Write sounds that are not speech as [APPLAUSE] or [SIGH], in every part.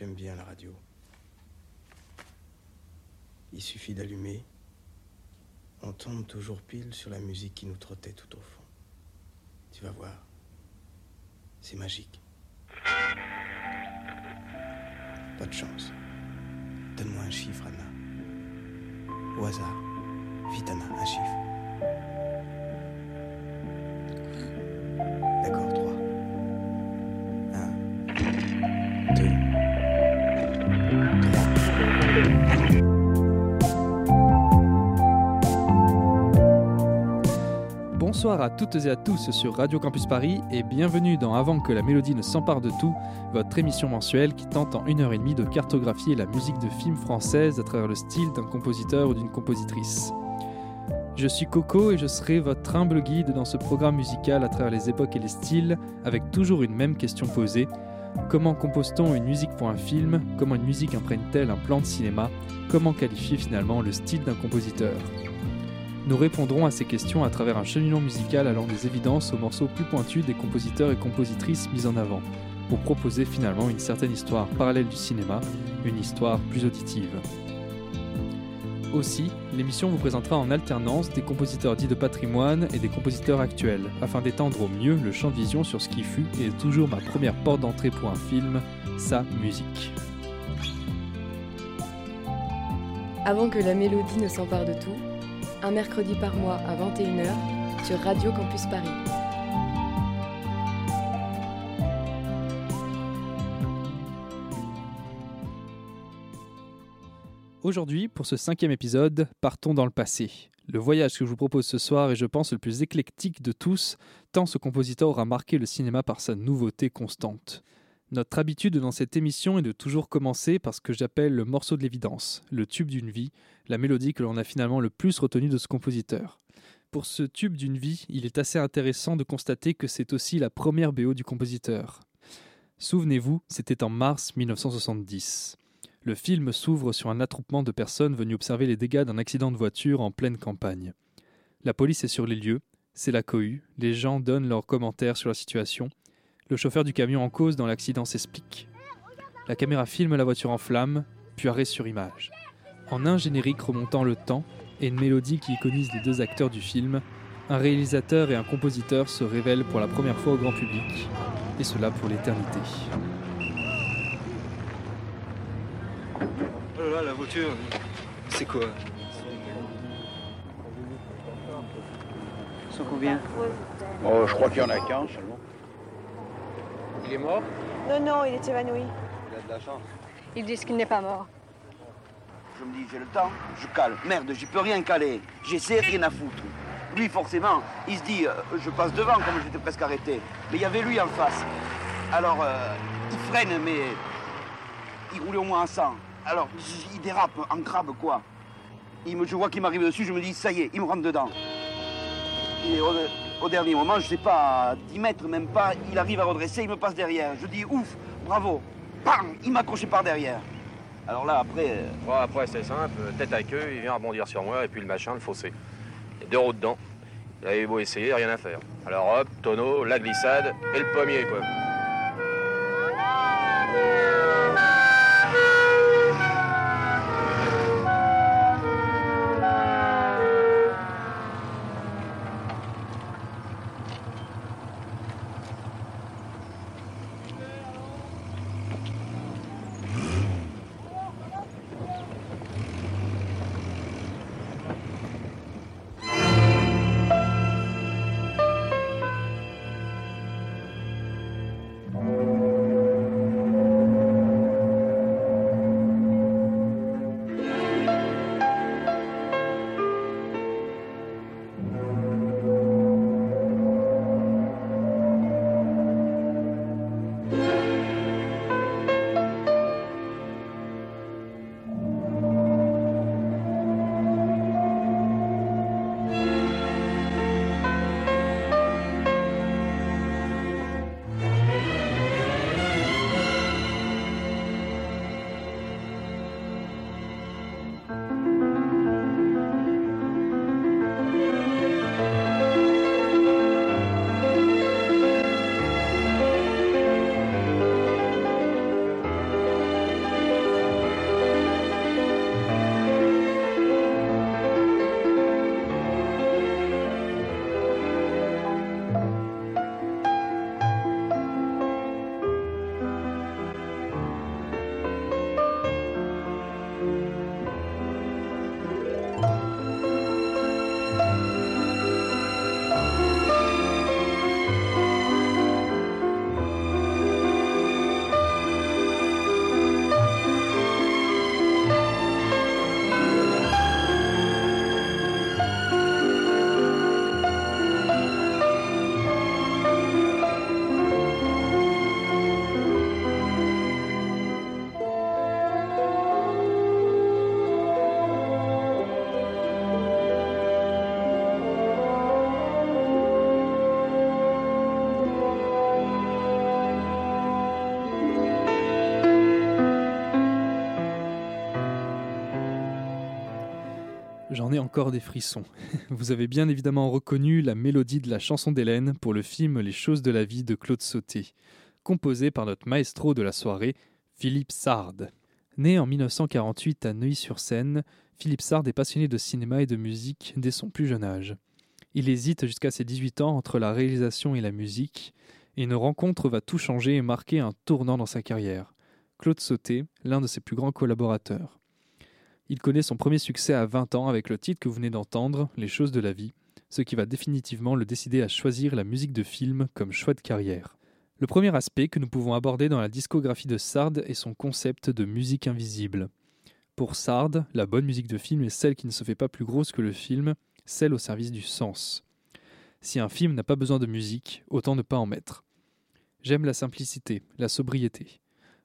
J'aime bien la radio. Il suffit d'allumer. On tombe toujours pile sur la musique qui nous trottait tout au fond. Tu vas voir. C'est magique. Pas de chance. Donne-moi un chiffre, Anna. Au hasard. Vite, Anna, un chiffre. D'accord, Bonsoir à toutes et à tous sur Radio Campus Paris et bienvenue dans Avant que la mélodie ne s'empare de tout, votre émission mensuelle qui tente en une heure et demie de cartographier la musique de films françaises à travers le style d'un compositeur ou d'une compositrice. Je suis Coco et je serai votre humble guide dans ce programme musical à travers les époques et les styles, avec toujours une même question posée. Comment compose-t-on une musique pour un film? Comment une musique imprègne-t-elle un plan de cinéma? Comment qualifier finalement le style d'un compositeur? Nous répondrons à ces questions à travers un cheminement musical allant des évidences aux morceaux plus pointus des compositeurs et compositrices mis en avant, pour proposer finalement une certaine histoire parallèle du cinéma, une histoire plus auditive. Aussi, l'émission vous présentera en alternance des compositeurs dits de patrimoine et des compositeurs actuels, afin d'étendre au mieux le champ de vision sur ce qui fut et est toujours ma première porte d'entrée pour un film, sa musique. Avant que la mélodie ne s'empare de tout, un mercredi par mois à 21h sur Radio Campus Paris. Aujourd'hui, pour ce cinquième épisode, partons dans le passé. Le voyage que je vous propose ce soir est, je pense, le plus éclectique de tous, tant ce compositeur aura marqué le cinéma par sa nouveauté constante. Notre habitude dans cette émission est de toujours commencer par ce que j'appelle le morceau de l'évidence, le tube d'une vie, la mélodie que l'on a finalement le plus retenue de ce compositeur. Pour ce tube d'une vie, il est assez intéressant de constater que c'est aussi la première BO du compositeur. Souvenez-vous, c'était en mars 1970. Le film s'ouvre sur un attroupement de personnes venues observer les dégâts d'un accident de voiture en pleine campagne. La police est sur les lieux, c'est la cohue, les gens donnent leurs commentaires sur la situation, le chauffeur du camion en cause dans l'accident s'explique. La caméra filme la voiture en flammes, puis arrêt sur image. En un générique remontant le temps et une mélodie qui iconise les deux acteurs du film, un réalisateur et un compositeur se révèlent pour la première fois au grand public, et cela pour l'éternité. Oh là là, la voiture, c'est quoi? Ils sont combien? Oh, je crois qu'il y en a qu'un seulement. Il est mort Non, non, il est évanoui. Il a de la chance. Ils disent qu'il n'est pas mort. Je me dis, j'ai le temps, je cale. Merde, j'y peux rien caler. J'essaie, rien à foutre. Lui, forcément, il se dit, euh, je passe devant comme j'étais presque arrêté. Mais il y avait lui en face. Alors, euh, il freine, mais il roulait au moins à 100. Alors, il dérape en crabe, quoi. Il me, je vois qu'il m'arrive dessus, je me dis, ça y est, il me rentre dedans. Et au dernier moment, je sais pas, 10 mètres, même pas, il arrive à redresser, il me passe derrière. Je dis, ouf, bravo. Bam, il m'a accroché par derrière. Alors là, après, euh, après, c'est simple, tête à queue, il vient rebondir sur moi, et puis le machin, le fossé. Il y a deux roues dedans. Il avait beau essayer, rien à faire. Alors hop, tonneau, la glissade, et le pommier, quoi. J'en ai encore des frissons. [LAUGHS] Vous avez bien évidemment reconnu la mélodie de la chanson d'Hélène pour le film Les choses de la vie de Claude Sauté, composé par notre maestro de la soirée, Philippe Sard. Né en 1948 à Neuilly-sur-Seine, Philippe Sard est passionné de cinéma et de musique dès son plus jeune âge. Il hésite jusqu'à ses 18 ans entre la réalisation et la musique, et une rencontre va tout changer et marquer un tournant dans sa carrière. Claude Sauté, l'un de ses plus grands collaborateurs. Il connaît son premier succès à 20 ans avec le titre que vous venez d'entendre, Les choses de la vie, ce qui va définitivement le décider à choisir la musique de film comme choix de carrière. Le premier aspect que nous pouvons aborder dans la discographie de Sard est son concept de musique invisible. Pour Sard, la bonne musique de film est celle qui ne se fait pas plus grosse que le film, celle au service du sens. Si un film n'a pas besoin de musique, autant ne pas en mettre. J'aime la simplicité, la sobriété.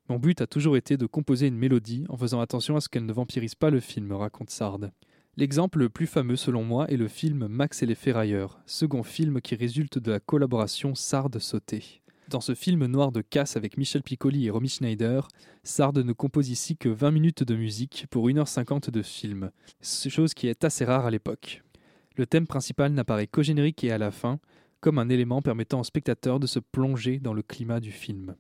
Mon but a toujours été de composer une mélodie en faisant attention à ce qu'elle ne vampirise pas le film, raconte Sard. L'exemple le plus fameux selon moi est le film Max et les ferrailleurs, second film qui résulte de la collaboration Sard-Sauté. Dans ce film noir de casse avec Michel Piccoli et Romy Schneider, Sard ne compose ici que 20 minutes de musique pour 1h50 de film, chose qui est assez rare à l'époque. Le thème principal n'apparaît qu'au générique et à la fin, comme un élément permettant au spectateur de se plonger dans le climat du film.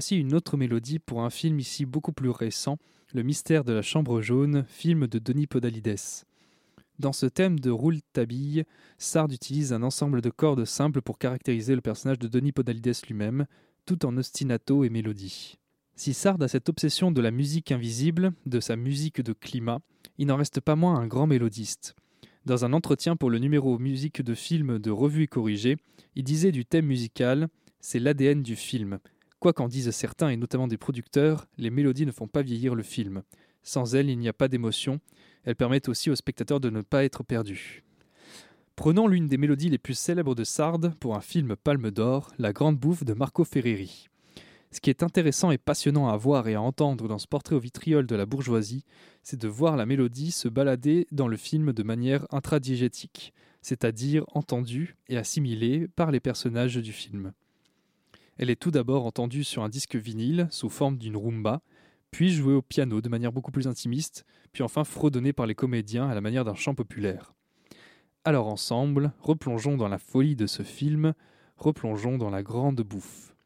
Voici une autre mélodie pour un film ici beaucoup plus récent, Le mystère de la chambre jaune, film de Denis Podalides. Dans ce thème de Rouletabille, Sard utilise un ensemble de cordes simples pour caractériser le personnage de Denis Podalides lui-même, tout en ostinato et mélodie. Si Sard a cette obsession de la musique invisible, de sa musique de climat, il n'en reste pas moins un grand mélodiste. Dans un entretien pour le numéro musique de film de Revue et Corrigée, il disait du thème musical c'est l'ADN du film. Quoi qu'en disent certains, et notamment des producteurs, les mélodies ne font pas vieillir le film. Sans elles, il n'y a pas d'émotion. Elles permettent aussi aux spectateurs de ne pas être perdus. Prenons l'une des mélodies les plus célèbres de Sard pour un film Palme d'Or, La Grande Bouffe de Marco Ferreri. Ce qui est intéressant et passionnant à voir et à entendre dans ce portrait au vitriol de la bourgeoisie, c'est de voir la mélodie se balader dans le film de manière intradigétique, c'est-à-dire entendue et assimilée par les personnages du film. Elle est tout d'abord entendue sur un disque vinyle sous forme d'une rumba, puis jouée au piano de manière beaucoup plus intimiste, puis enfin fredonnée par les comédiens à la manière d'un chant populaire. Alors ensemble, replongeons dans la folie de ce film, replongeons dans la grande bouffe.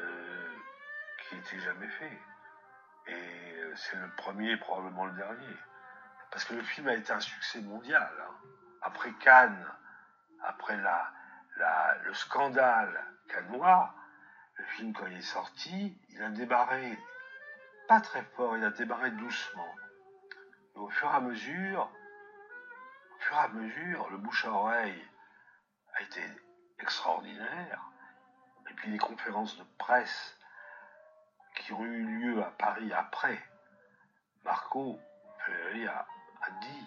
Euh, qui ait été jamais fait? Et euh, c'est le premier, probablement le dernier. Parce que le film a été un succès mondial. Hein. Après Cannes, après le scandale cannois, le film, quand il est sorti, il a débarré pas très fort, il a débarré doucement. Et au fur et à mesure, au fur et à mesure, le bouche à oreille a été extraordinaire. Et puis les conférences de presse qui ont eu lieu à Paris après, Marco Ferreri a, dit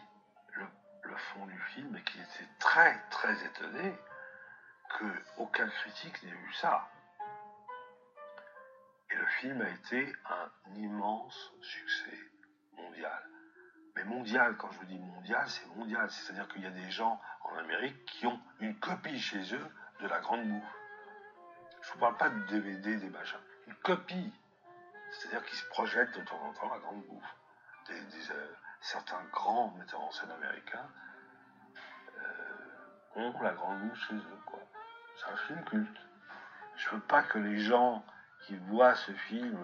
le, le, fond du film et qu'il était très très étonné que aucun critique n'ait vu ça. Et le film a été un immense succès mondial. Mais mondial, quand je vous dis mondial, c'est mondial. C'est-à-dire qu'il y a des gens en Amérique qui ont une copie chez eux de la grande bouffe. Je vous parle pas du DVD, des machins. Ils copient. C'est-à-dire qu'ils se projettent de temps en temps la grande des, euh, certains grands metteurs en scène américains euh, ont la grande bouffe chez eux. quoi. C'est un film culte. Je veux pas que les gens qui voient ce film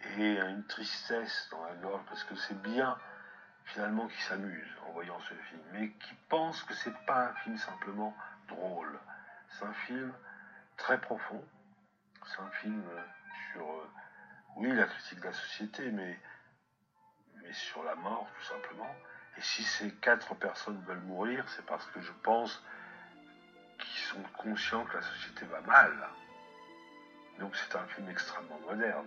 aient une tristesse dans la gorge, parce que c'est bien finalement qu'ils s'amusent en voyant ce film, mais qui pensent que c'est pas un film simplement drôle. C'est un film très profond. C'est un film sur, euh, oui, la critique de la société, mais, mais sur la mort, tout simplement. Et si ces quatre personnes veulent mourir, c'est parce que je pense qu'ils sont conscients que la société va mal. Donc c'est un film extrêmement moderne.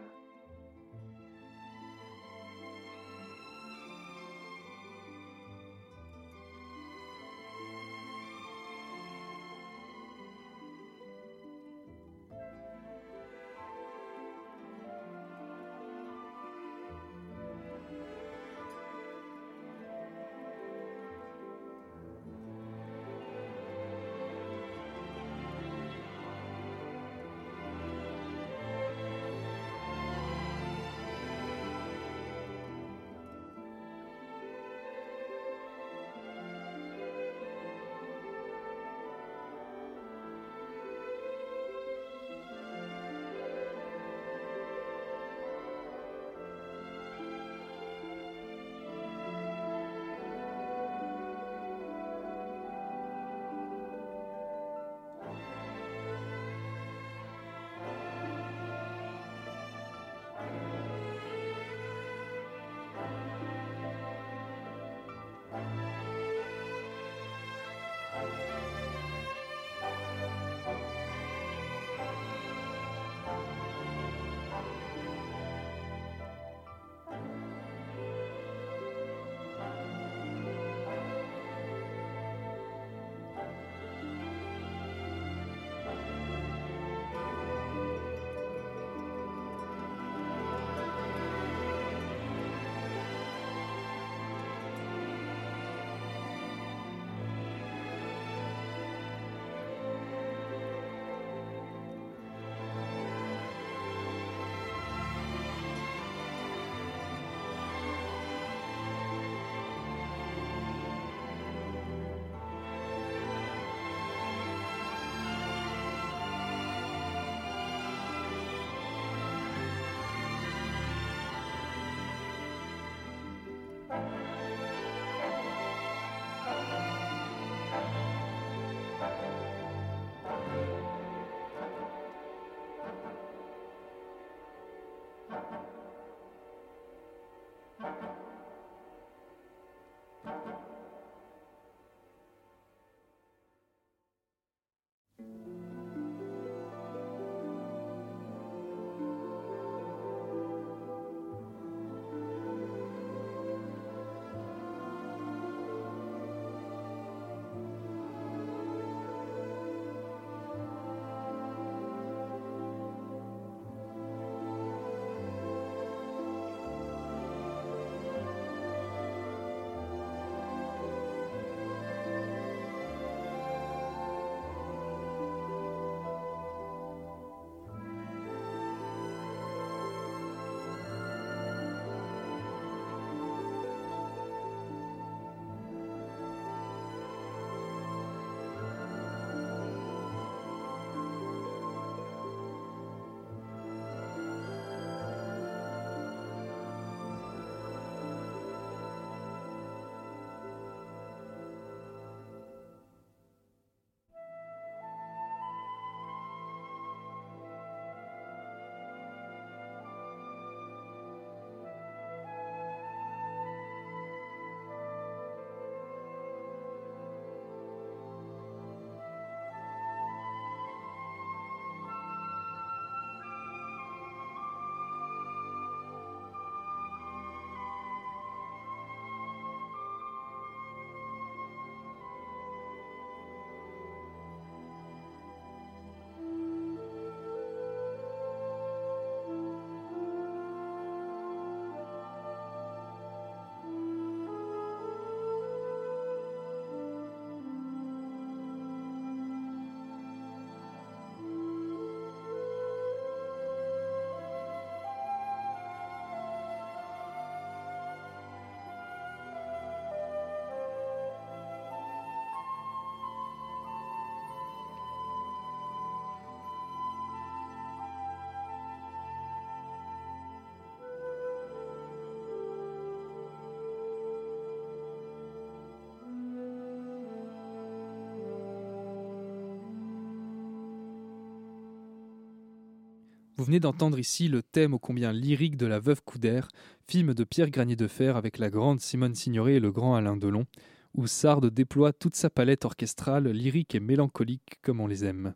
Vous venez d'entendre ici le thème ô combien lyrique de La Veuve Coudert, film de Pierre Granier de Fer avec la grande Simone Signoret et le grand Alain Delon, où Sard déploie toute sa palette orchestrale, lyrique et mélancolique comme on les aime.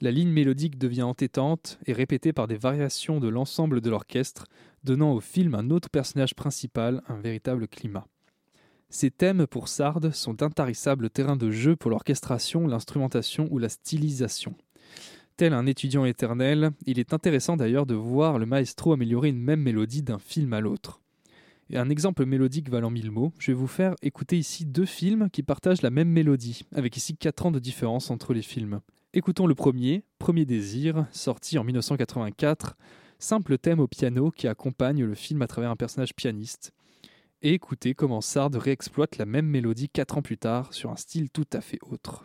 La ligne mélodique devient entêtante et répétée par des variations de l'ensemble de l'orchestre, donnant au film un autre personnage principal, un véritable climat. Ces thèmes pour Sard sont d'intarissables terrains de jeu pour l'orchestration, l'instrumentation ou la stylisation. Tel un étudiant éternel, il est intéressant d'ailleurs de voir le maestro améliorer une même mélodie d'un film à l'autre. Un exemple mélodique valant mille mots, je vais vous faire écouter ici deux films qui partagent la même mélodie, avec ici 4 ans de différence entre les films. Écoutons le premier, Premier désir, sorti en 1984, simple thème au piano qui accompagne le film à travers un personnage pianiste. Et écoutez comment Sard réexploite la même mélodie 4 ans plus tard sur un style tout à fait autre.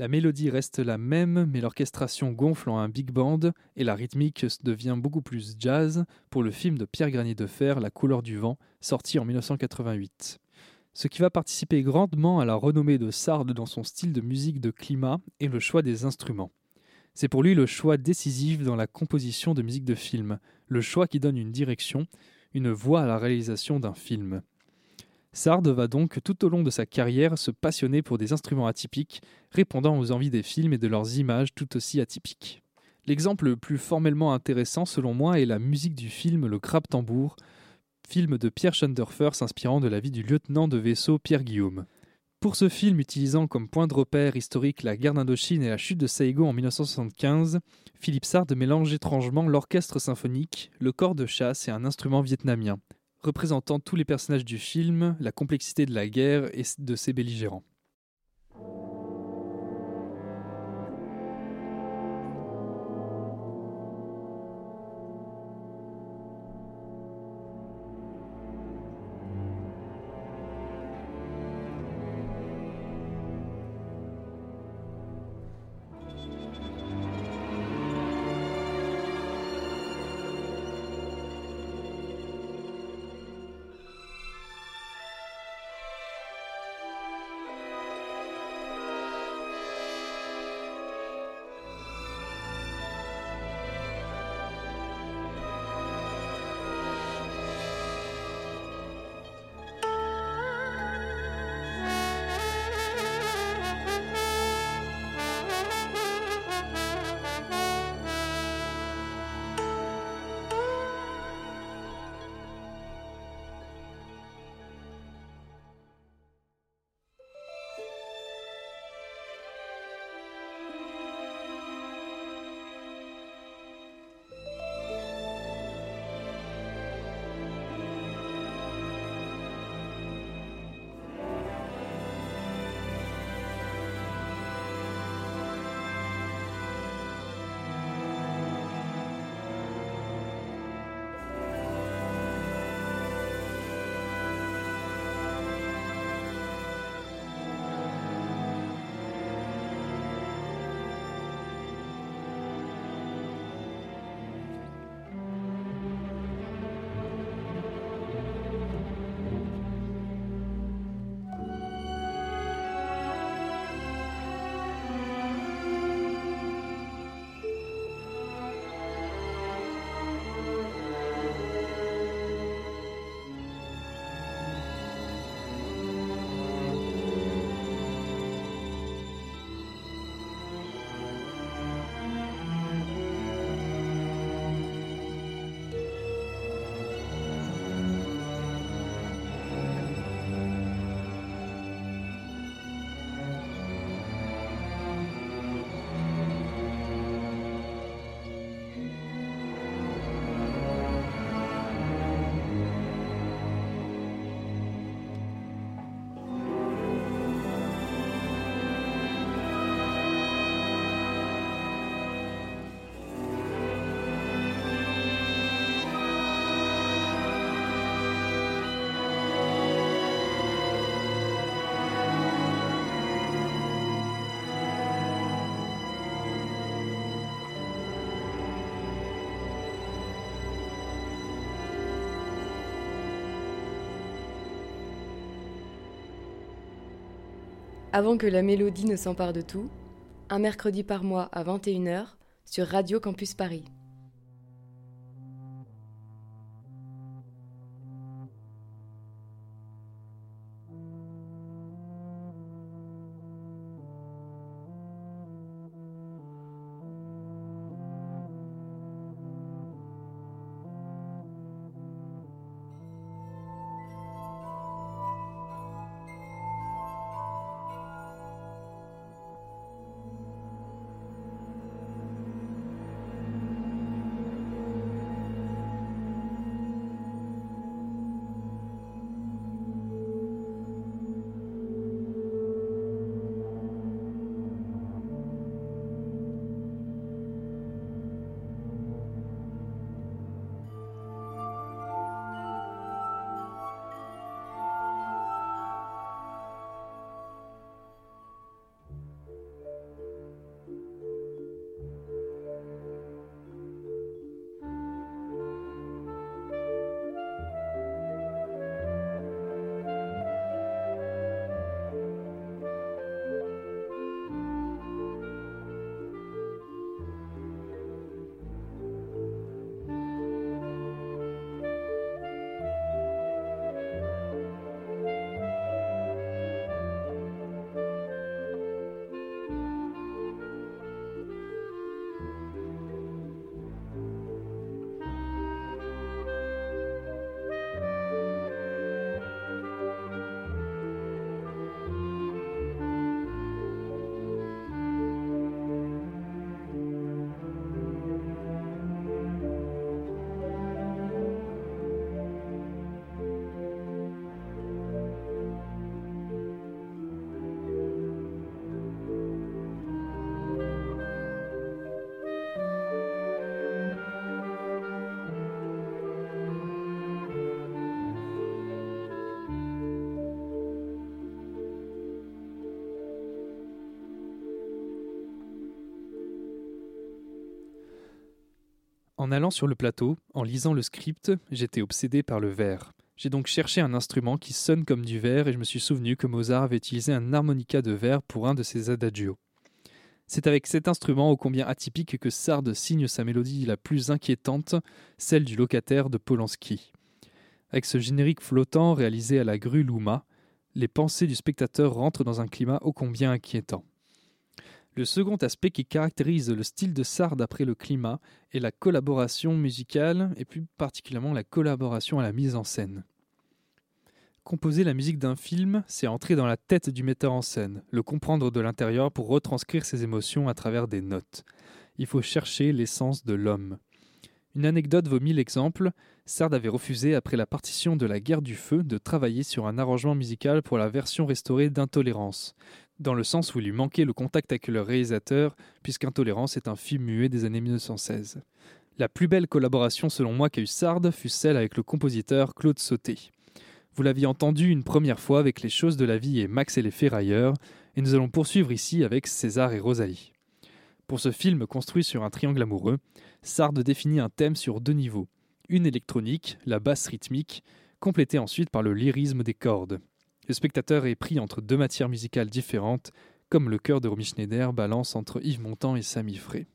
La mélodie reste la même, mais l'orchestration gonfle en un big band et la rythmique devient beaucoup plus jazz pour le film de Pierre Granier de Fer, La couleur du vent, sorti en 1988. Ce qui va participer grandement à la renommée de Sard dans son style de musique de climat et le choix des instruments. C'est pour lui le choix décisif dans la composition de musique de film, le choix qui donne une direction, une voix à la réalisation d'un film. Sard va donc tout au long de sa carrière se passionner pour des instruments atypiques, répondant aux envies des films et de leurs images tout aussi atypiques. L'exemple le plus formellement intéressant selon moi est la musique du film Le Crabe Tambour, film de Pierre Schoenderfer s'inspirant de la vie du lieutenant de vaisseau Pierre Guillaume. Pour ce film utilisant comme point de repère historique la guerre d'Indochine et la chute de Saigon en 1975, Philippe Sard mélange étrangement l'orchestre symphonique, le corps de chasse et un instrument vietnamien, représentant tous les personnages du film, la complexité de la guerre et de ses belligérants. Avant que la mélodie ne s'empare de tout, un mercredi par mois à 21h sur Radio Campus Paris. En allant sur le plateau, en lisant le script, j'étais obsédé par le verre. J'ai donc cherché un instrument qui sonne comme du verre et je me suis souvenu que Mozart avait utilisé un harmonica de verre pour un de ses adagios. C'est avec cet instrument ô combien atypique que Sard signe sa mélodie la plus inquiétante, celle du locataire de Polanski. Avec ce générique flottant réalisé à la grue Luma, les pensées du spectateur rentrent dans un climat ô combien inquiétant. Le second aspect qui caractérise le style de Sard après le climat est la collaboration musicale et plus particulièrement la collaboration à la mise en scène. Composer la musique d'un film, c'est entrer dans la tête du metteur en scène, le comprendre de l'intérieur pour retranscrire ses émotions à travers des notes. Il faut chercher l'essence de l'homme. Une anecdote vaut mille exemples. Sard avait refusé, après la partition de la guerre du feu, de travailler sur un arrangement musical pour la version restaurée d'Intolérance, dans le sens où il lui manquait le contact avec le réalisateur, puisqu'Intolérance est un film muet des années 1916. La plus belle collaboration selon moi qu'a eu Sard fut celle avec le compositeur Claude Sauté. Vous l'aviez entendu une première fois avec Les choses de la vie et Max et les ferrailleurs, et nous allons poursuivre ici avec César et Rosalie. Pour ce film construit sur un triangle amoureux, Sard définit un thème sur deux niveaux. Une électronique, la basse rythmique, complétée ensuite par le lyrisme des cordes. Le spectateur est pris entre deux matières musicales différentes, comme le chœur de Romy Schneider balance entre Yves Montand et Samy Frey.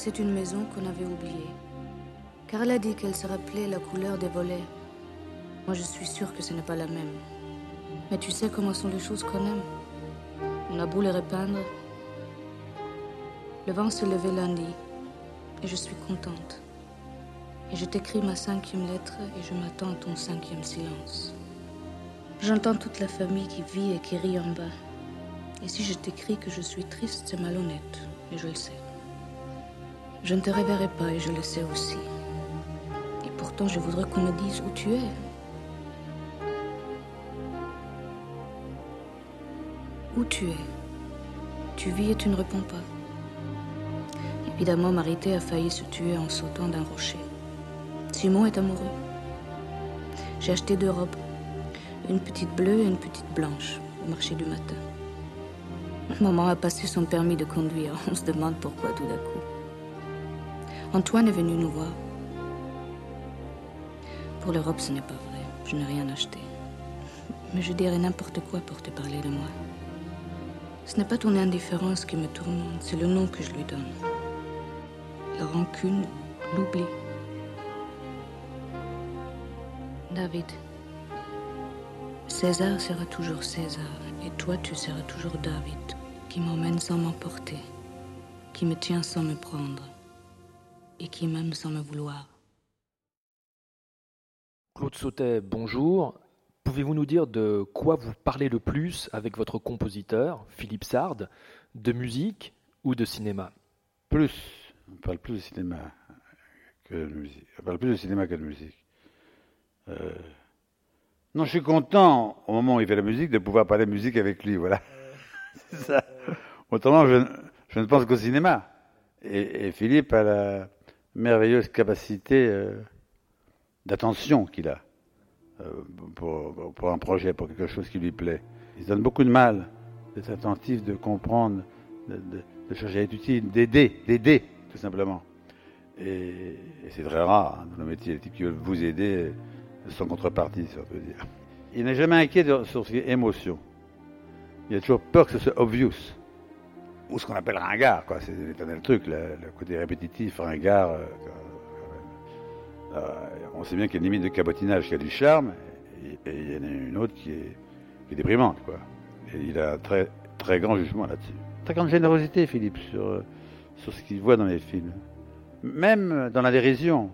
C'est une maison qu'on avait oubliée. Car elle a dit qu'elle se rappelait la couleur des volets. Moi, je suis sûre que ce n'est pas la même. Mais tu sais comment sont les choses qu'on aime. On a beau les repeindre. Le vent se levait lundi. Et je suis contente. Et je t'écris ma cinquième lettre et je m'attends à ton cinquième silence. J'entends toute la famille qui vit et qui rit en bas. Et si je t'écris que je suis triste, c'est malhonnête. Et je le sais. Je ne te reverrai pas et je le sais aussi. Et pourtant, je voudrais qu'on me dise où tu es. Où tu es? Tu vis et tu ne réponds pas. Évidemment, Marité a failli se tuer en sautant d'un rocher. Simon est amoureux. J'ai acheté deux robes. Une petite bleue et une petite blanche au marché du matin. Maman a passé son permis de conduire. On se demande pourquoi tout d'un coup. Antoine est venu nous voir. Pour l'Europe, ce n'est pas vrai. Je n'ai rien acheté. Mais je dirais n'importe quoi pour te parler de moi. Ce n'est pas ton indifférence qui me tourmente, c'est le nom que je lui donne. La rancune, l'oubli. David, César sera toujours César, et toi tu seras toujours David, qui m'emmène sans m'emporter qui me tient sans me prendre et qui m'aime sans me vouloir. Claude Sautet, bonjour. Pouvez-vous nous dire de quoi vous parlez le plus avec votre compositeur, Philippe Sard, de musique ou de cinéma? Plus. On parle plus de cinéma que de musique. On parle plus de cinéma que de musique. Euh, non, je suis content, au moment où il fait la musique, de pouvoir parler musique avec lui, voilà. [LAUGHS] C'est ça. Autrement, je, je ne pense qu'au cinéma. Et, et, Philippe a la merveilleuse capacité euh, d'attention qu'il a euh, pour, un projet, pour quelque chose qui lui plaît. Il se donne beaucoup de mal d'être attentif, de comprendre, de, de, de chercher à être utile, d'aider, d'aider, tout simplement. Et, c'est très rare hein, dans le métier, les types qui veulent vous aider sans contrepartie, si on peut dire. Il n'est jamais inquiet de, sur ce qui est émotion. Il a toujours peur que ce soit obvious. Ou ce qu'on appelle ringard, quoi. C'est l'éternel truc, le, le, côté répétitif, ringard. Euh, euh, on sait bien qu'il y a une limite de cabotinage qui a du charme, et, et il y en a une autre qui est, qui est déprimante, quoi. Et il a un très, très grand jugement là-dessus. Très grande générosité, Philippe, sur, sur ce qu'il voit dans les films. Même dans la dérision.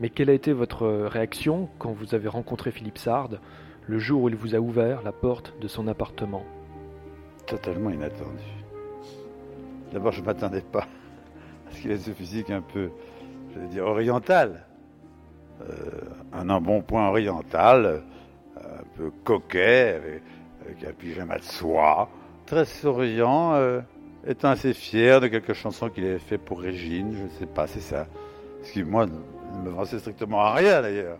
Mais quelle a été votre réaction quand vous avez rencontré Philippe Sard le jour où il vous a ouvert la porte de son appartement? Totalement inattendu. D'abord, je ne m'attendais pas [LAUGHS] à ce qu'il ait ce physique un peu, je vais dire, oriental. Euh, un embonpoint oriental, un peu coquet, avec, avec, un pyjama de soie, très souriant, euh, étant assez fier de quelques chansons qu'il avait fait pour Régine, je ne sais pas, c'est ça. Ce qui, moi, ne me pensait strictement à rien d'ailleurs.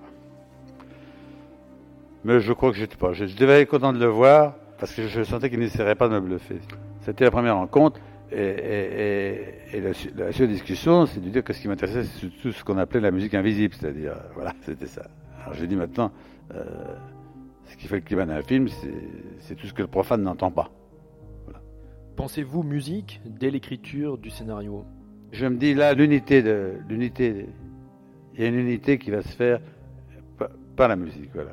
Mais je crois que j'étais pas. Je, je devais être content de le voir parce que je sentais qu'il n'essaierait pas de me bluffer. C'était la première rencontre et, et, et, et la, la, seule discussion, c'est de dire que ce qui m'intéressait, c'est surtout ce qu'on appelait la musique invisible, c'est-à-dire, voilà, [LAUGHS] c'était ça. Alors j'ai dit maintenant, euh, ce qui fait le climat d'un film, c'est tout ce que le profane n'entend pas. Voilà. Pensez-vous musique dès l'écriture du scénario? Je me dis là, l'unité l'unité il y a une unité qui va se faire par la musique, voilà.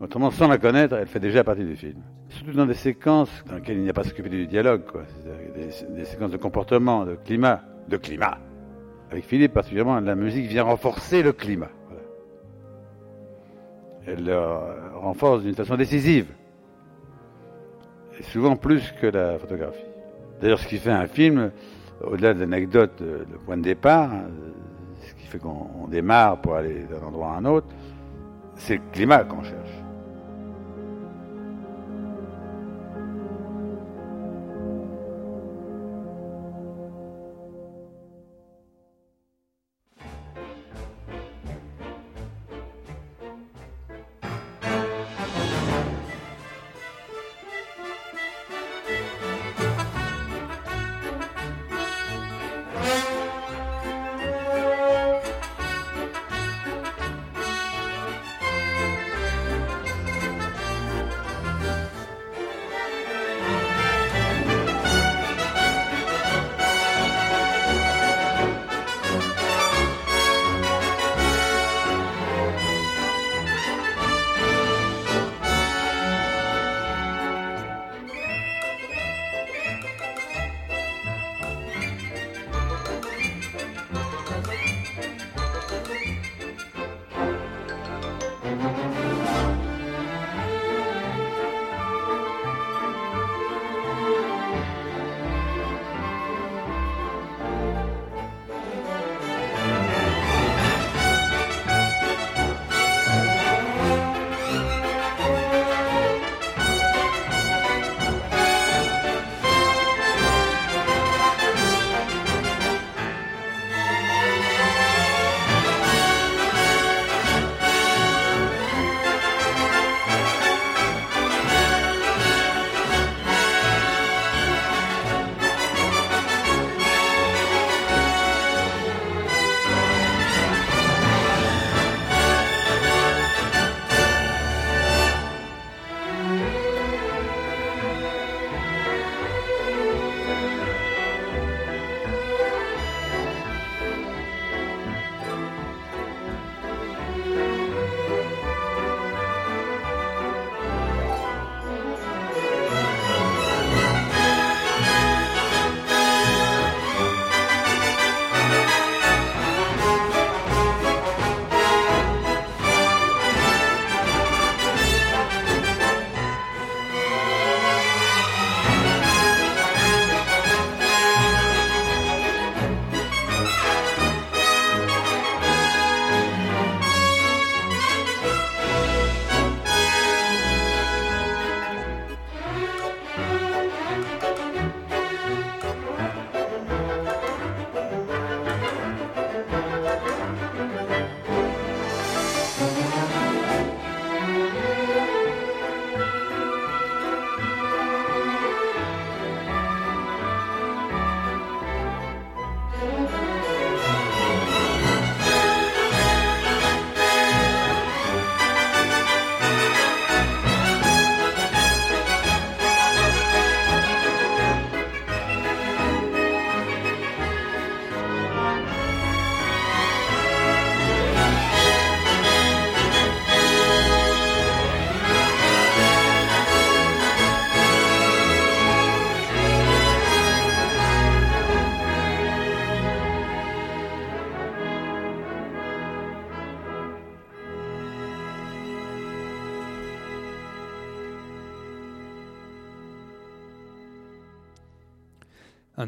Autrement, sans la connaître, elle fait déjà partie du film. Surtout dans des séquences dans lesquelles il n'y a pas s'occuper du dialogue, quoi. Des, des, séquences de comportement, de climat, de climat. Avec Philippe, particulièrement, la musique vient renforcer le climat. Elle le renforce d'une façon décisive. Et souvent plus que la photographie. D'ailleurs, ce qui fait un film, au-delà de l'anecdote, le point de départ, ce qui fait qu'on démarre pour aller d'un endroit à un autre, c'est le climat qu'on cherche.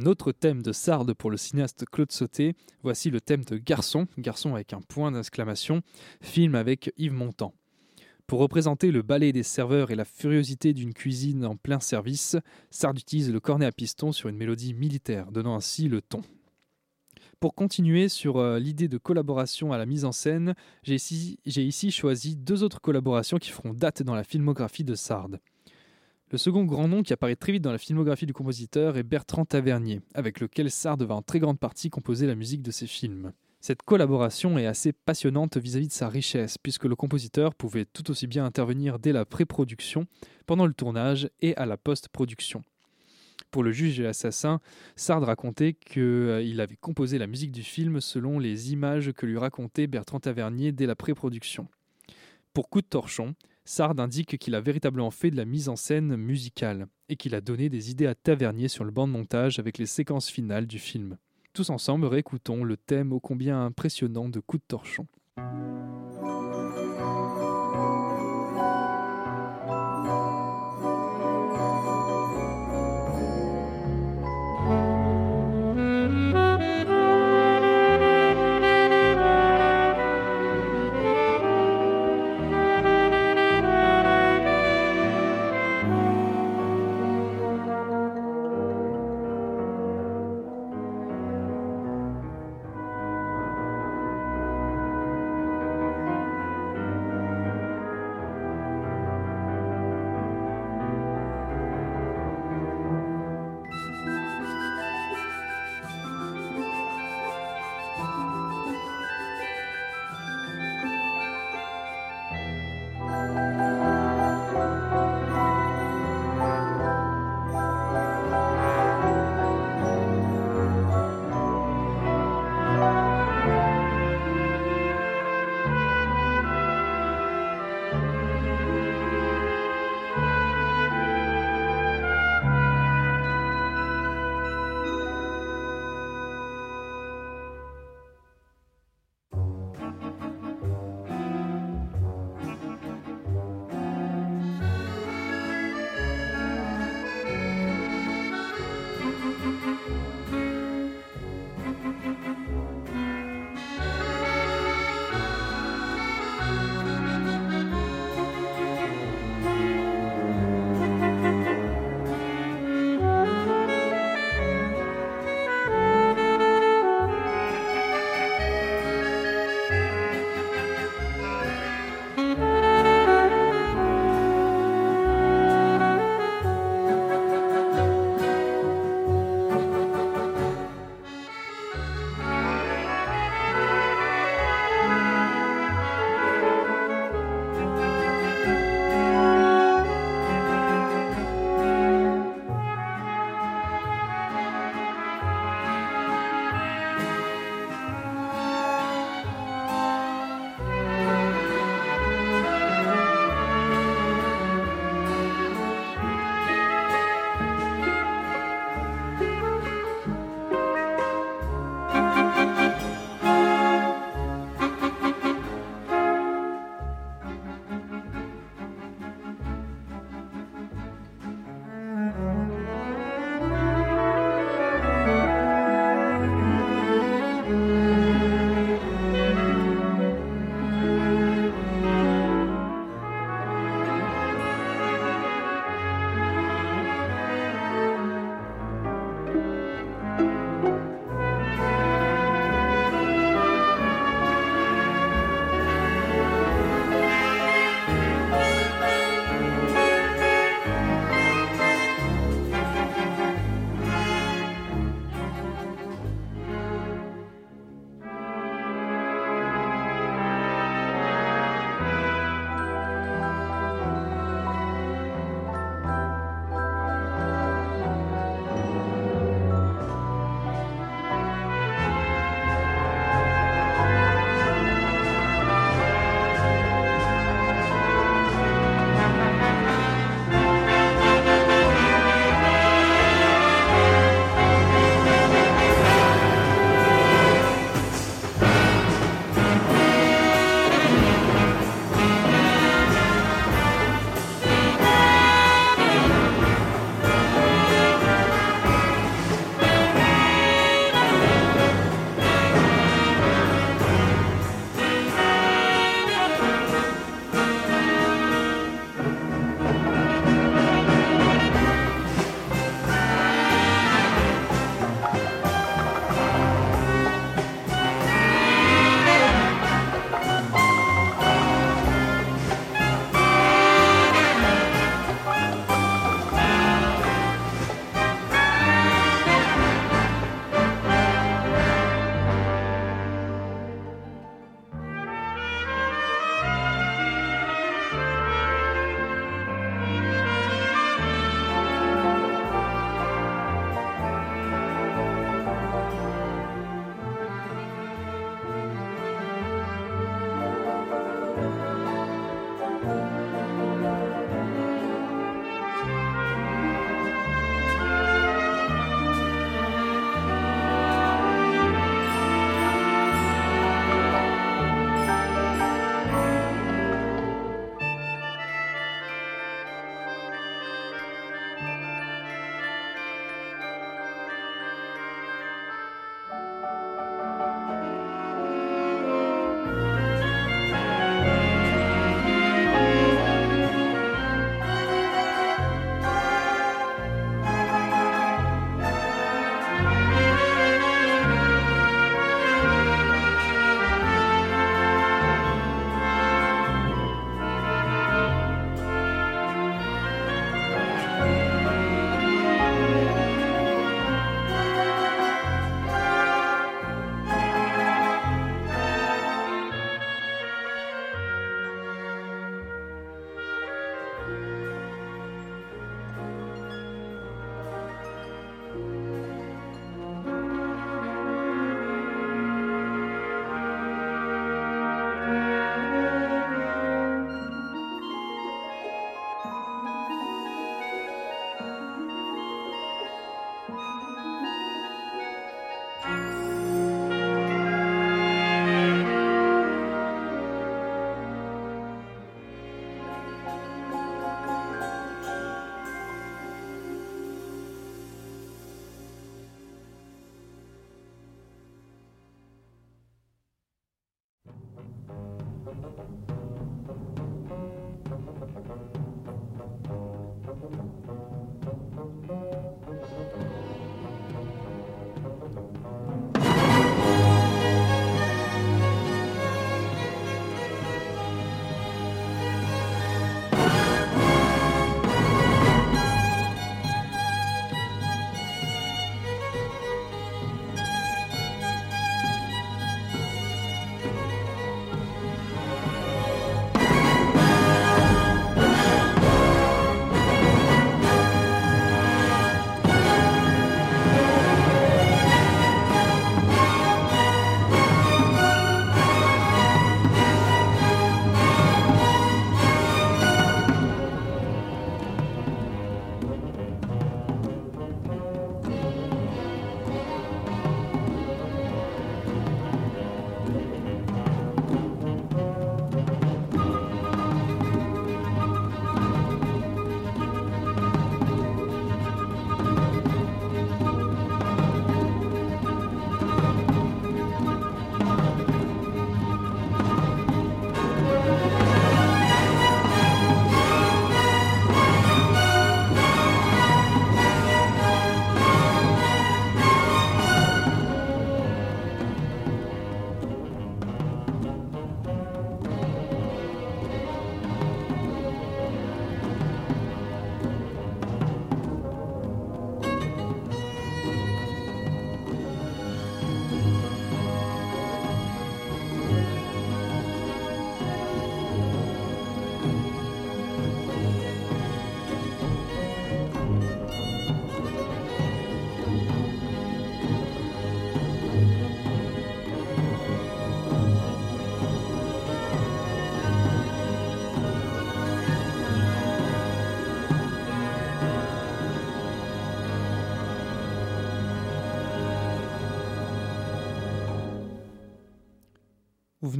Un autre thème de Sard pour le cinéaste Claude Sauté, voici le thème de Garçon, Garçon avec un point d'exclamation, film avec Yves Montand. Pour représenter le balai des serveurs et la furiosité d'une cuisine en plein service, Sard utilise le cornet à piston sur une mélodie militaire, donnant ainsi le ton. Pour continuer sur euh, l'idée de collaboration à la mise en scène, j'ai ici, ici, choisi deux autres collaborations qui feront date dans la filmographie de Sard. Le second grand nom qui apparaît très vite dans la filmographie du compositeur est Bertrand Tavernier, avec lequel Sard va en très grande partie composer la musique de ses films. Cette collaboration est assez passionnante vis-à-vis de sa richesse, puisque le compositeur pouvait tout aussi bien intervenir dès la pré-production, pendant le tournage et à la post-production. Pour le juge et l'assassin, Sard racontait qu'il euh, avait composé la musique du film selon les images que lui racontait Bertrand Tavernier dès la pré-production. Pour Coup de torchon, Sard indique qu'il a véritablement fait de la mise en scène musicale et qu'il a donné des idées à Tavernier sur le banc de montage avec les séquences finales du film. Tous ensemble, réécoutons le thème ô combien impressionnant de Coup de torchon.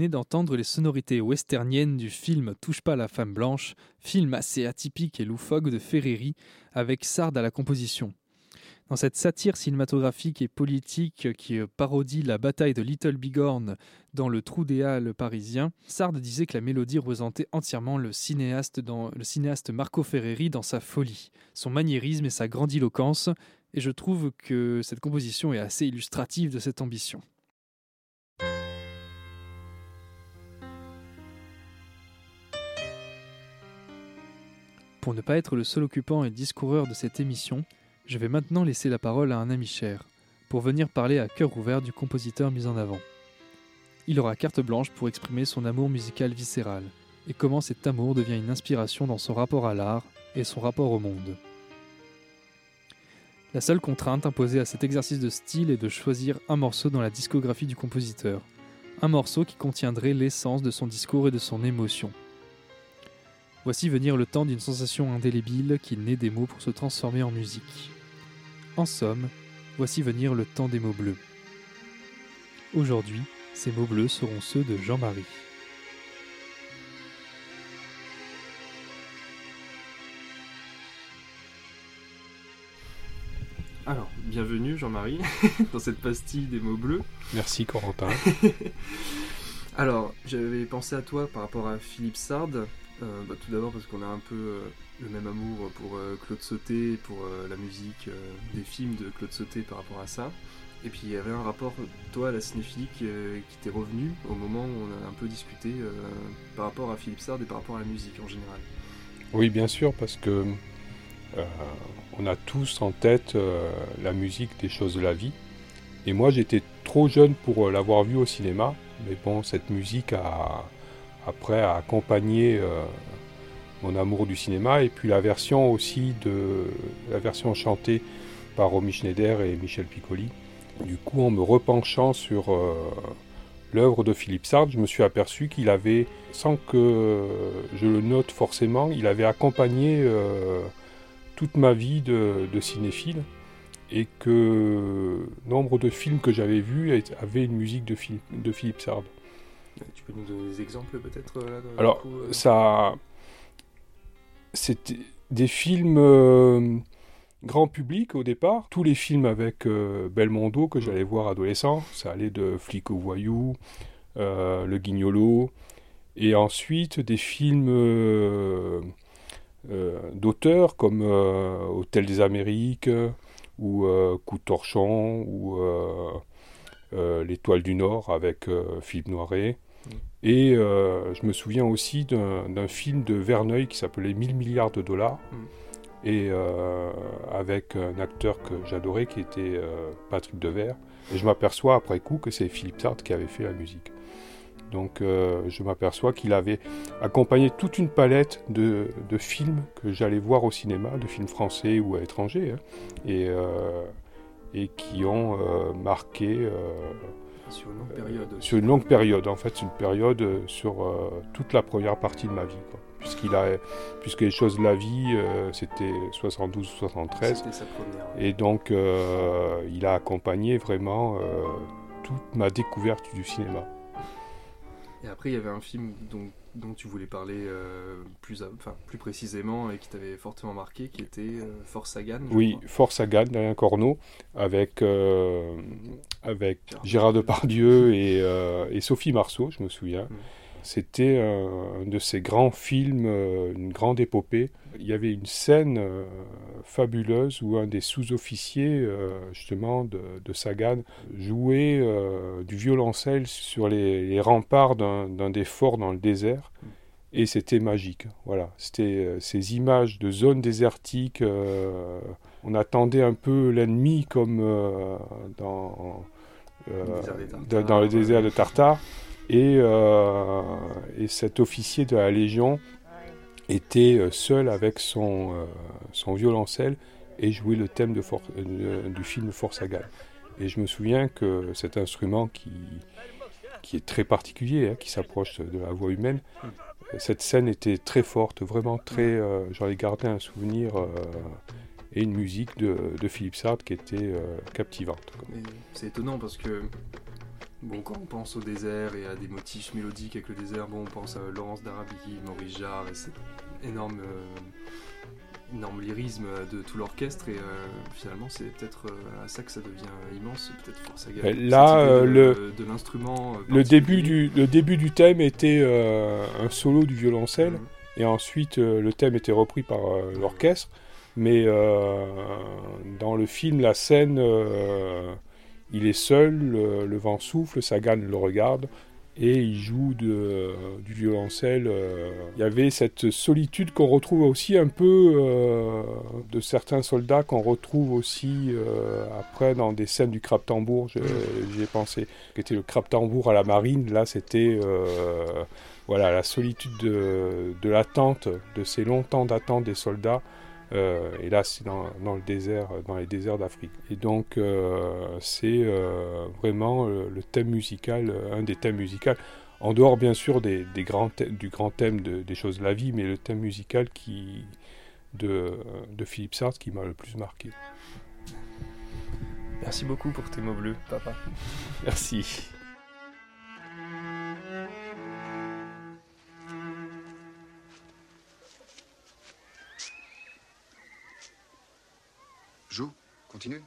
D'entendre les sonorités westerniennes du film Touche pas la femme blanche, film assez atypique et loufoque de Ferreri, avec Sard à la composition. Dans cette satire cinématographique et politique qui parodie la bataille de Little Bigorne dans le trou des Halles parisien, Sard disait que la mélodie représentait entièrement le cinéaste, le cinéaste Marco Ferreri dans sa folie, son maniérisme et sa grandiloquence, et je trouve que cette composition est assez illustrative de cette ambition. Pour ne pas être le seul occupant et discoureur de cette émission, je vais maintenant laisser la parole à un ami cher, pour venir parler à cœur ouvert du compositeur mis en avant. Il aura carte blanche pour exprimer son amour musical viscéral, et comment cet amour devient une inspiration dans son rapport à l'art et son rapport au monde. La seule contrainte imposée à cet exercice de style est de choisir un morceau dans la discographie du compositeur, un morceau qui contiendrait l'essence de son discours et de son émotion. Voici venir le temps d'une sensation indélébile qui naît des mots pour se transformer en musique. En somme, voici venir le temps des mots bleus. Aujourd'hui, ces mots bleus seront ceux de Jean-Marie. Alors, bienvenue Jean-Marie [LAUGHS] dans cette pastille des mots bleus. Merci Corentin. [LAUGHS] Alors, j'avais pensé à toi par rapport à Philippe Sard. Euh, bah, tout d'abord parce qu'on a un peu euh, le même amour pour euh, Claude Sauté, pour la musique des films de Claude Sauté par rapport à ça. Et puis il y avait un rapport, toi, à la cinéphilie qui, t'est revenu au moment où on a un peu discuté par rapport à Philippe Sard et par rapport à la musique en général. Oui, bien sûr, parce que on a tous en tête la musique des choses de la vie. Et moi, j'étais trop jeune pour l'avoir vu au cinéma. Mais bon, cette musique a, après a accompagné mon amour du cinéma et puis la version aussi de la version chantée par Romy Schneider et Michel Piccoli. Du coup, en me repenchant sur euh, l'œuvre de Philippe Sard, je me suis aperçu qu'il avait, sans que je le note forcément, il avait accompagné euh, toute ma vie de, cinéphile et que nombre de films que j'avais vus avaient une musique de, de Philippe Sard. Tu peux nous donner des exemples peut-être euh, Alors, ça. C'était des films grand public au départ. Tous les films avec euh, Belmondo que j'allais voir adolescent, ça allait de Flic au voyou, euh, Le Guignolo, et ensuite des films euh, d'auteurs comme Hôtel des Amériques ou Coup de torchon ou L'Étoile du Nord avec Philippe Noiret. Et je me souviens aussi d'un film de Verneuil qui s'appelait 1000 milliards de dollars. Mm et euh, avec un acteur que j'adorais qui était euh, Patrick Devers. Et je m'aperçois après coup que c'est Philippe Sartre qui avait fait la musique. Donc euh, je m'aperçois qu'il avait accompagné toute une palette de, de films que j'allais voir au cinéma, de films français ou étrangers, hein, et, et qui ont marqué... sur une longue période. sur une longue période, en fait, une période sur toute la première partie de ma vie. Quoi puisqu'il a, puisque les choses de la vie, euh, c'était 72 ou 73. Sa première, Et donc, euh, il a accompagné vraiment euh, toute ma découverte du cinéma. Et après, il y avait un film dont tu voulais parler plus, enfin, plus précisément et qui t'avait fortement marqué, qui était Force Sagan. Oui, Force Sagan d'Alain Corneau, avec, avec Gérard Depardieu et, et Sophie Marceau, je me souviens. Mm. C'était un, de ces grands films, euh, une grande épopée. Il y avait une scène euh, fabuleuse où un des sous-officiers, euh, justement, de, Sagan, jouait du violoncelle sur les, remparts d'un des forts dans le désert. Et c'était magique. Voilà, c'était ces images de zones désertiques. on attendait un peu l'ennemi comme dans, dans le désert de Tartare. Euh, et, cet officier de la Légion était euh, seul avec son, euh, son violoncelle et jouait le thème du film Force Agal. Et je me souviens que cet instrument qui, qui est très particulier, hein, qui s'approche de la voix humaine, cette scène était très forte, vraiment très. J'en ai gardé un souvenir et une musique de, de Philippe Sartre qui était captivante. C'est étonnant parce que Bon, quand on pense au désert et à des motifs mélodiques avec le désert, bon, on pense à Laurence d'Arabie, Maurice Jarre et cet énorme, euh, énorme lyrisme de tout l'orchestre. Et euh, finalement, c'est peut-être euh, à ça que ça devient immense, peut-être Force Là, le, de l'instrument. le début du le début du thème était un solo du violoncelle, mhm. et ensuite le thème était repris par l'orchestre. Mais dans le film, la scène il est seul, le, vent souffle, Sagan le regarde et il joue du violoncelle. Euh. Il y avait cette solitude qu'on retrouve aussi un peu euh, de certains soldats qu'on retrouve aussi euh, après dans des scènes du crabe tambour. J'ai pensé qui était le crabe tambour à la marine. Là, c'était voilà la solitude de, de l'attente, de ces longs temps d'attente des soldats Euh, et là, c'est dans, dans, le désert, dans les déserts d'Afrique. Et donc, euh, c'est euh, vraiment le thème musical, un des thèmes musicaux, en dehors bien sûr des, des grands du grand thème de, des choses de la vie, mais le thème musical qui, de, de Philippe Sartre qui m'a le plus marqué. Merci beaucoup pour tes mots bleus, papa. Merci. Continue.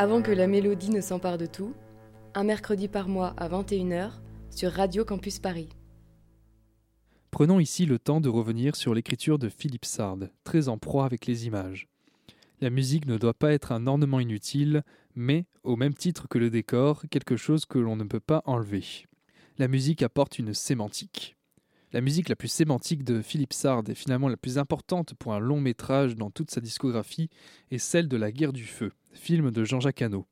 Avant que la mélodie ne s'empare de tout, un mercredi par mois à 21h sur Radio Campus Paris. Prenons ici le temps de revenir sur l'écriture de Philippe Sard, très en proie avec les images. La musique ne doit pas être un ornement inutile, mais, au même titre que le décor, quelque chose que l'on ne peut pas enlever. La musique apporte une sémantique. La musique la plus sémantique de Philippe Sard et finalement la plus importante pour un long métrage dans toute sa discographie est celle de La guerre du feu, film de Jean-Jacques Hano.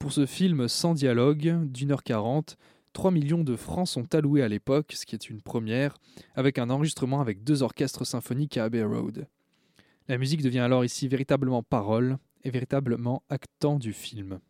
Pour ce film sans dialogue, d'une heure quarante, 3 millions de francs sont alloués à l'époque, ce qui est une première, avec un enregistrement avec deux orchestres symphoniques à Abbey Road. La musique devient alors ici véritablement parole et véritablement actant du film.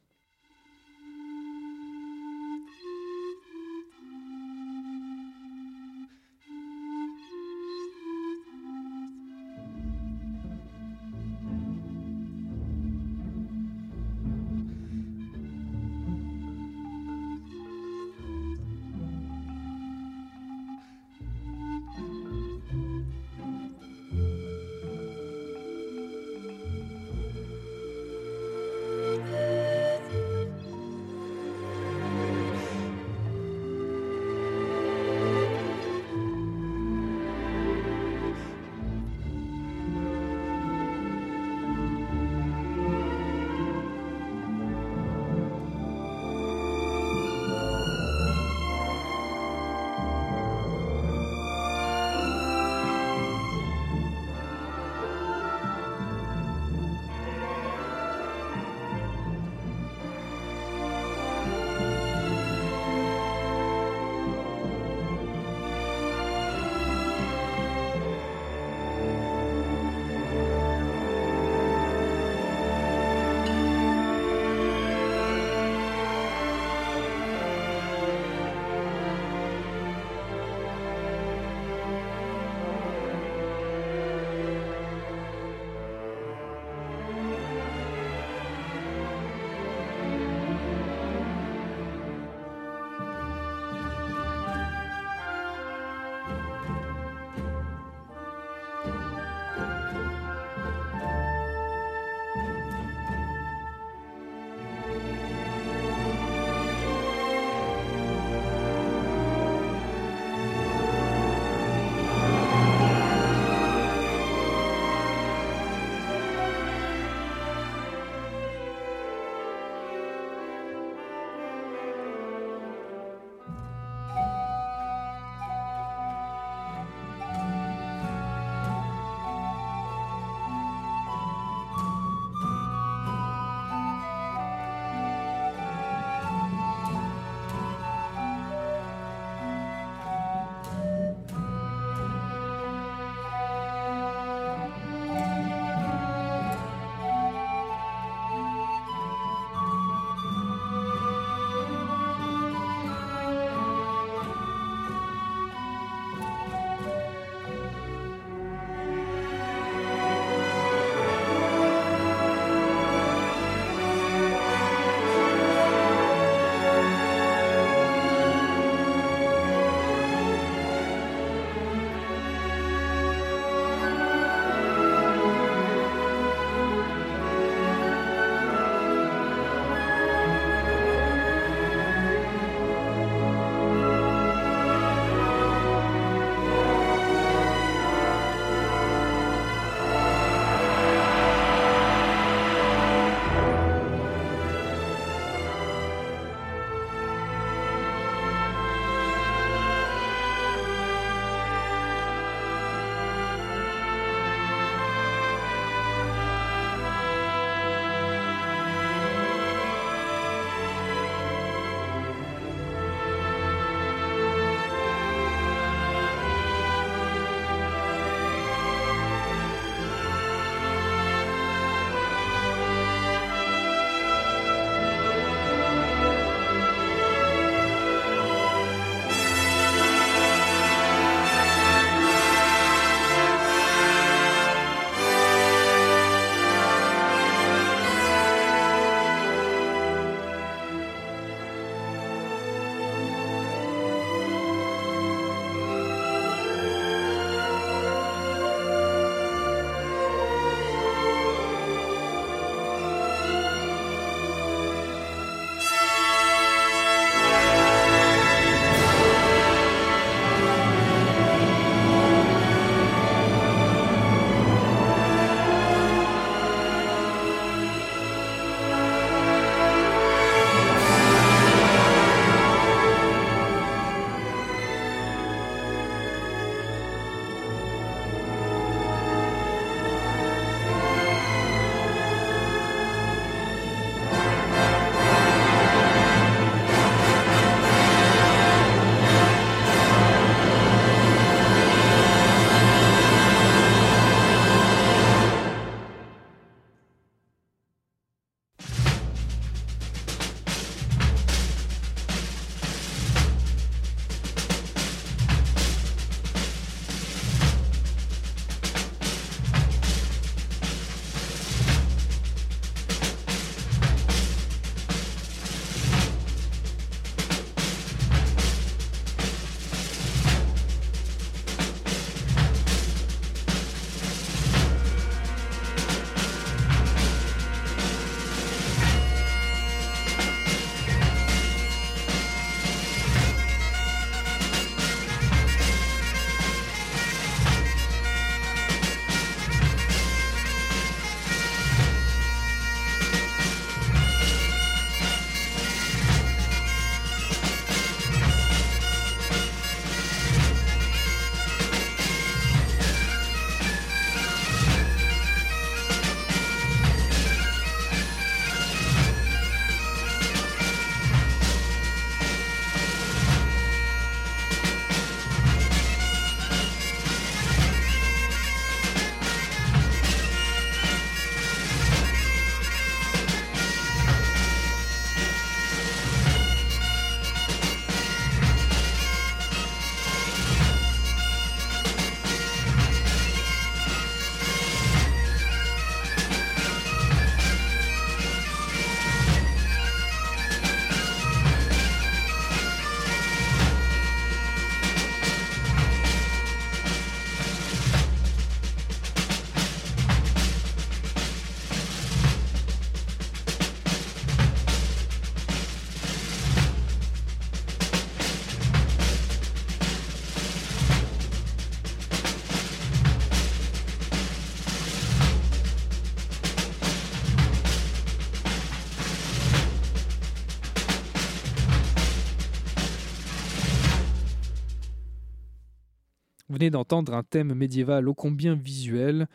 Venez d'entendre un thème médiéval ô combien visuel,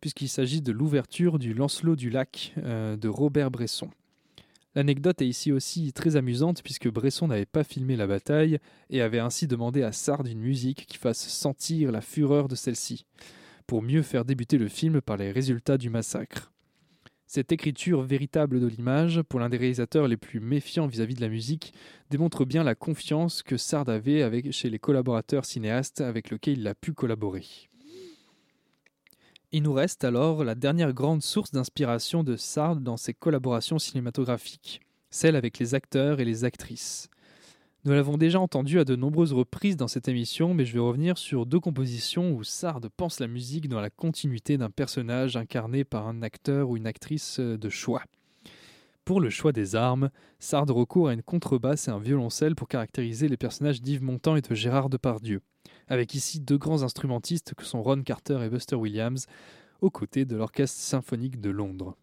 puisqu'il s'agit de l'ouverture du Lancelot du Lac euh, de Robert Bresson. L'anecdote est ici aussi très amusante puisque Bresson n'avait pas filmé la bataille et avait ainsi demandé à Sard une musique qui fasse sentir la fureur de celle-ci, pour mieux faire débuter le film par les résultats du massacre. Cette écriture véritable de l'image, pour l'un des réalisateurs les plus méfiants vis-à-vis de la musique, démontre bien la confiance que Sard avait chez les collaborateurs cinéastes avec lesquels il a pu collaborer. Il nous reste alors la dernière grande source d'inspiration de Sard dans ses collaborations cinématographiques, celle avec les acteurs et les actrices. Nous l'avons déjà entendu à de nombreuses reprises dans cette émission, mais je vais revenir sur deux compositions où Sard pense la musique dans la continuité d'un personnage incarné par un acteur ou une actrice de choix. Pour le choix des armes, Sard recourt à une contrebasse et un violoncelle pour caractériser les personnages d'Yves Montand et de Gérard Depardieu, avec ici deux grands instrumentistes que sont Ron Carter et Buster Williams, aux côtés de l'Orchestre symphonique de Londres.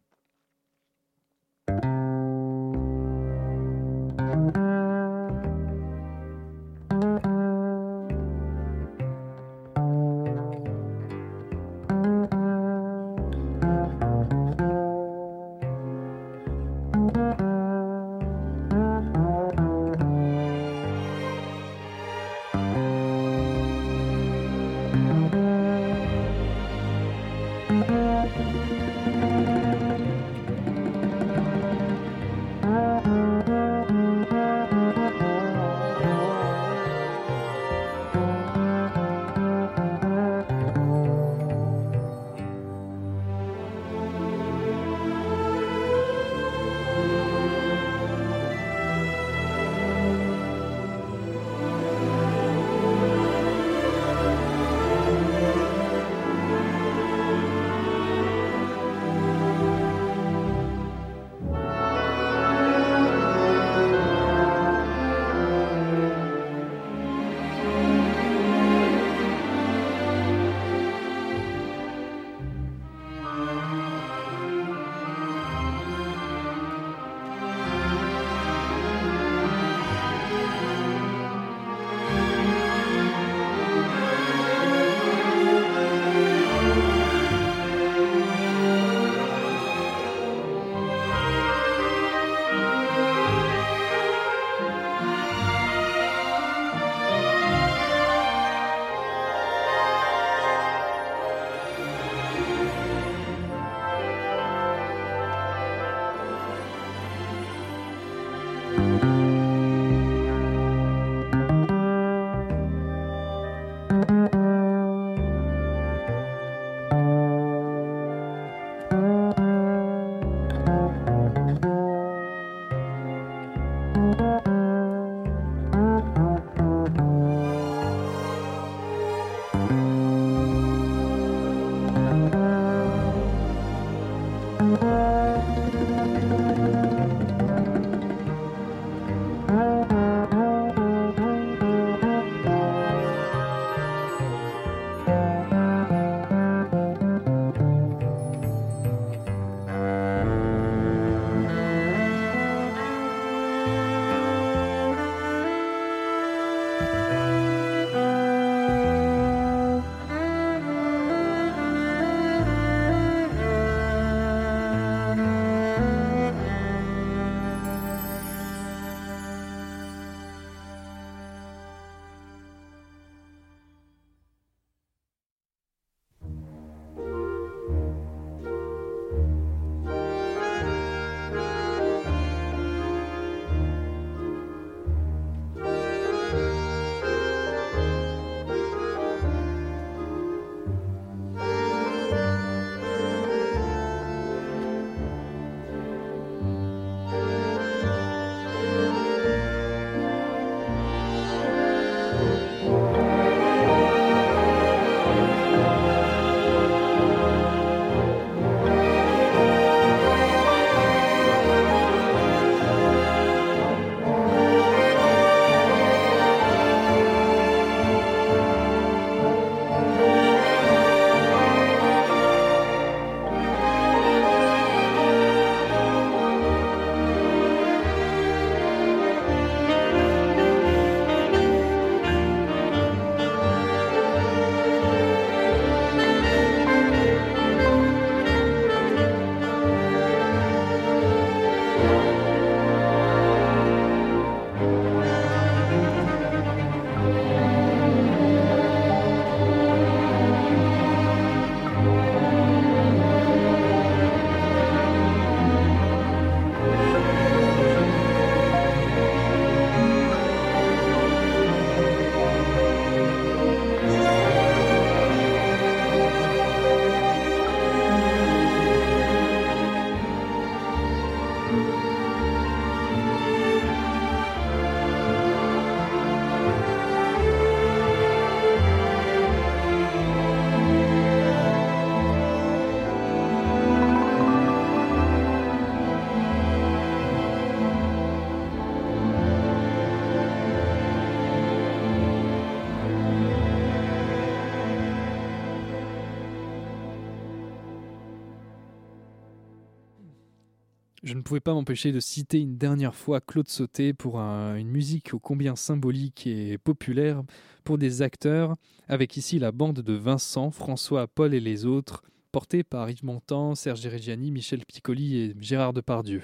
Pouvais pas m'empêcher de citer une dernière fois Claude Sauté pour une musique ô combien symbolique et populaire pour des acteurs, avec ici la bande de Vincent, François, Paul et les autres, portés par Yves Montand, Serge Reggiani, Michel Piccoli et Gérard Depardieu.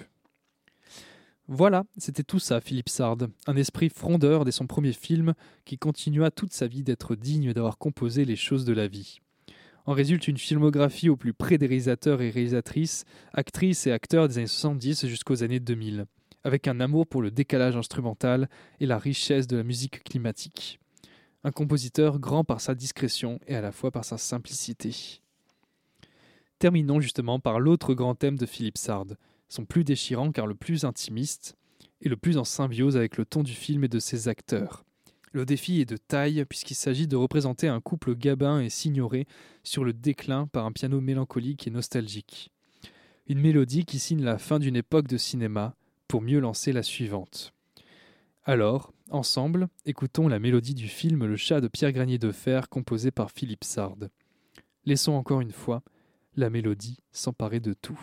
Voilà, c'était tout ça, Philippe Sard, un esprit frondeur dès son premier film qui continua toute sa vie d'être digne d'avoir composé les choses de la vie. En résulte une filmographie au plus près des réalisateurs et réalisatrices, actrices et acteurs des années 70 jusqu'aux années 2000, avec un amour pour le décalage instrumental et la richesse de la musique climatique. Un compositeur grand par sa discrétion et à la fois par sa simplicité. Terminons justement par l'autre grand thème de Philippe Sard, son plus déchirant car le plus intimiste, et le plus en symbiose avec le ton du film et de ses acteurs. Le défi est de taille puisqu'il s'agit de représenter un couple gabin et signoré sur le déclin par un piano mélancolique et nostalgique. Une mélodie qui signe la fin d'une époque de cinéma pour mieux lancer la suivante. Alors, ensemble, écoutons la mélodie du film Le chat de Pierre Granier de Fer composé par Philippe Sard. Laissons encore une fois la mélodie s'emparer de tout.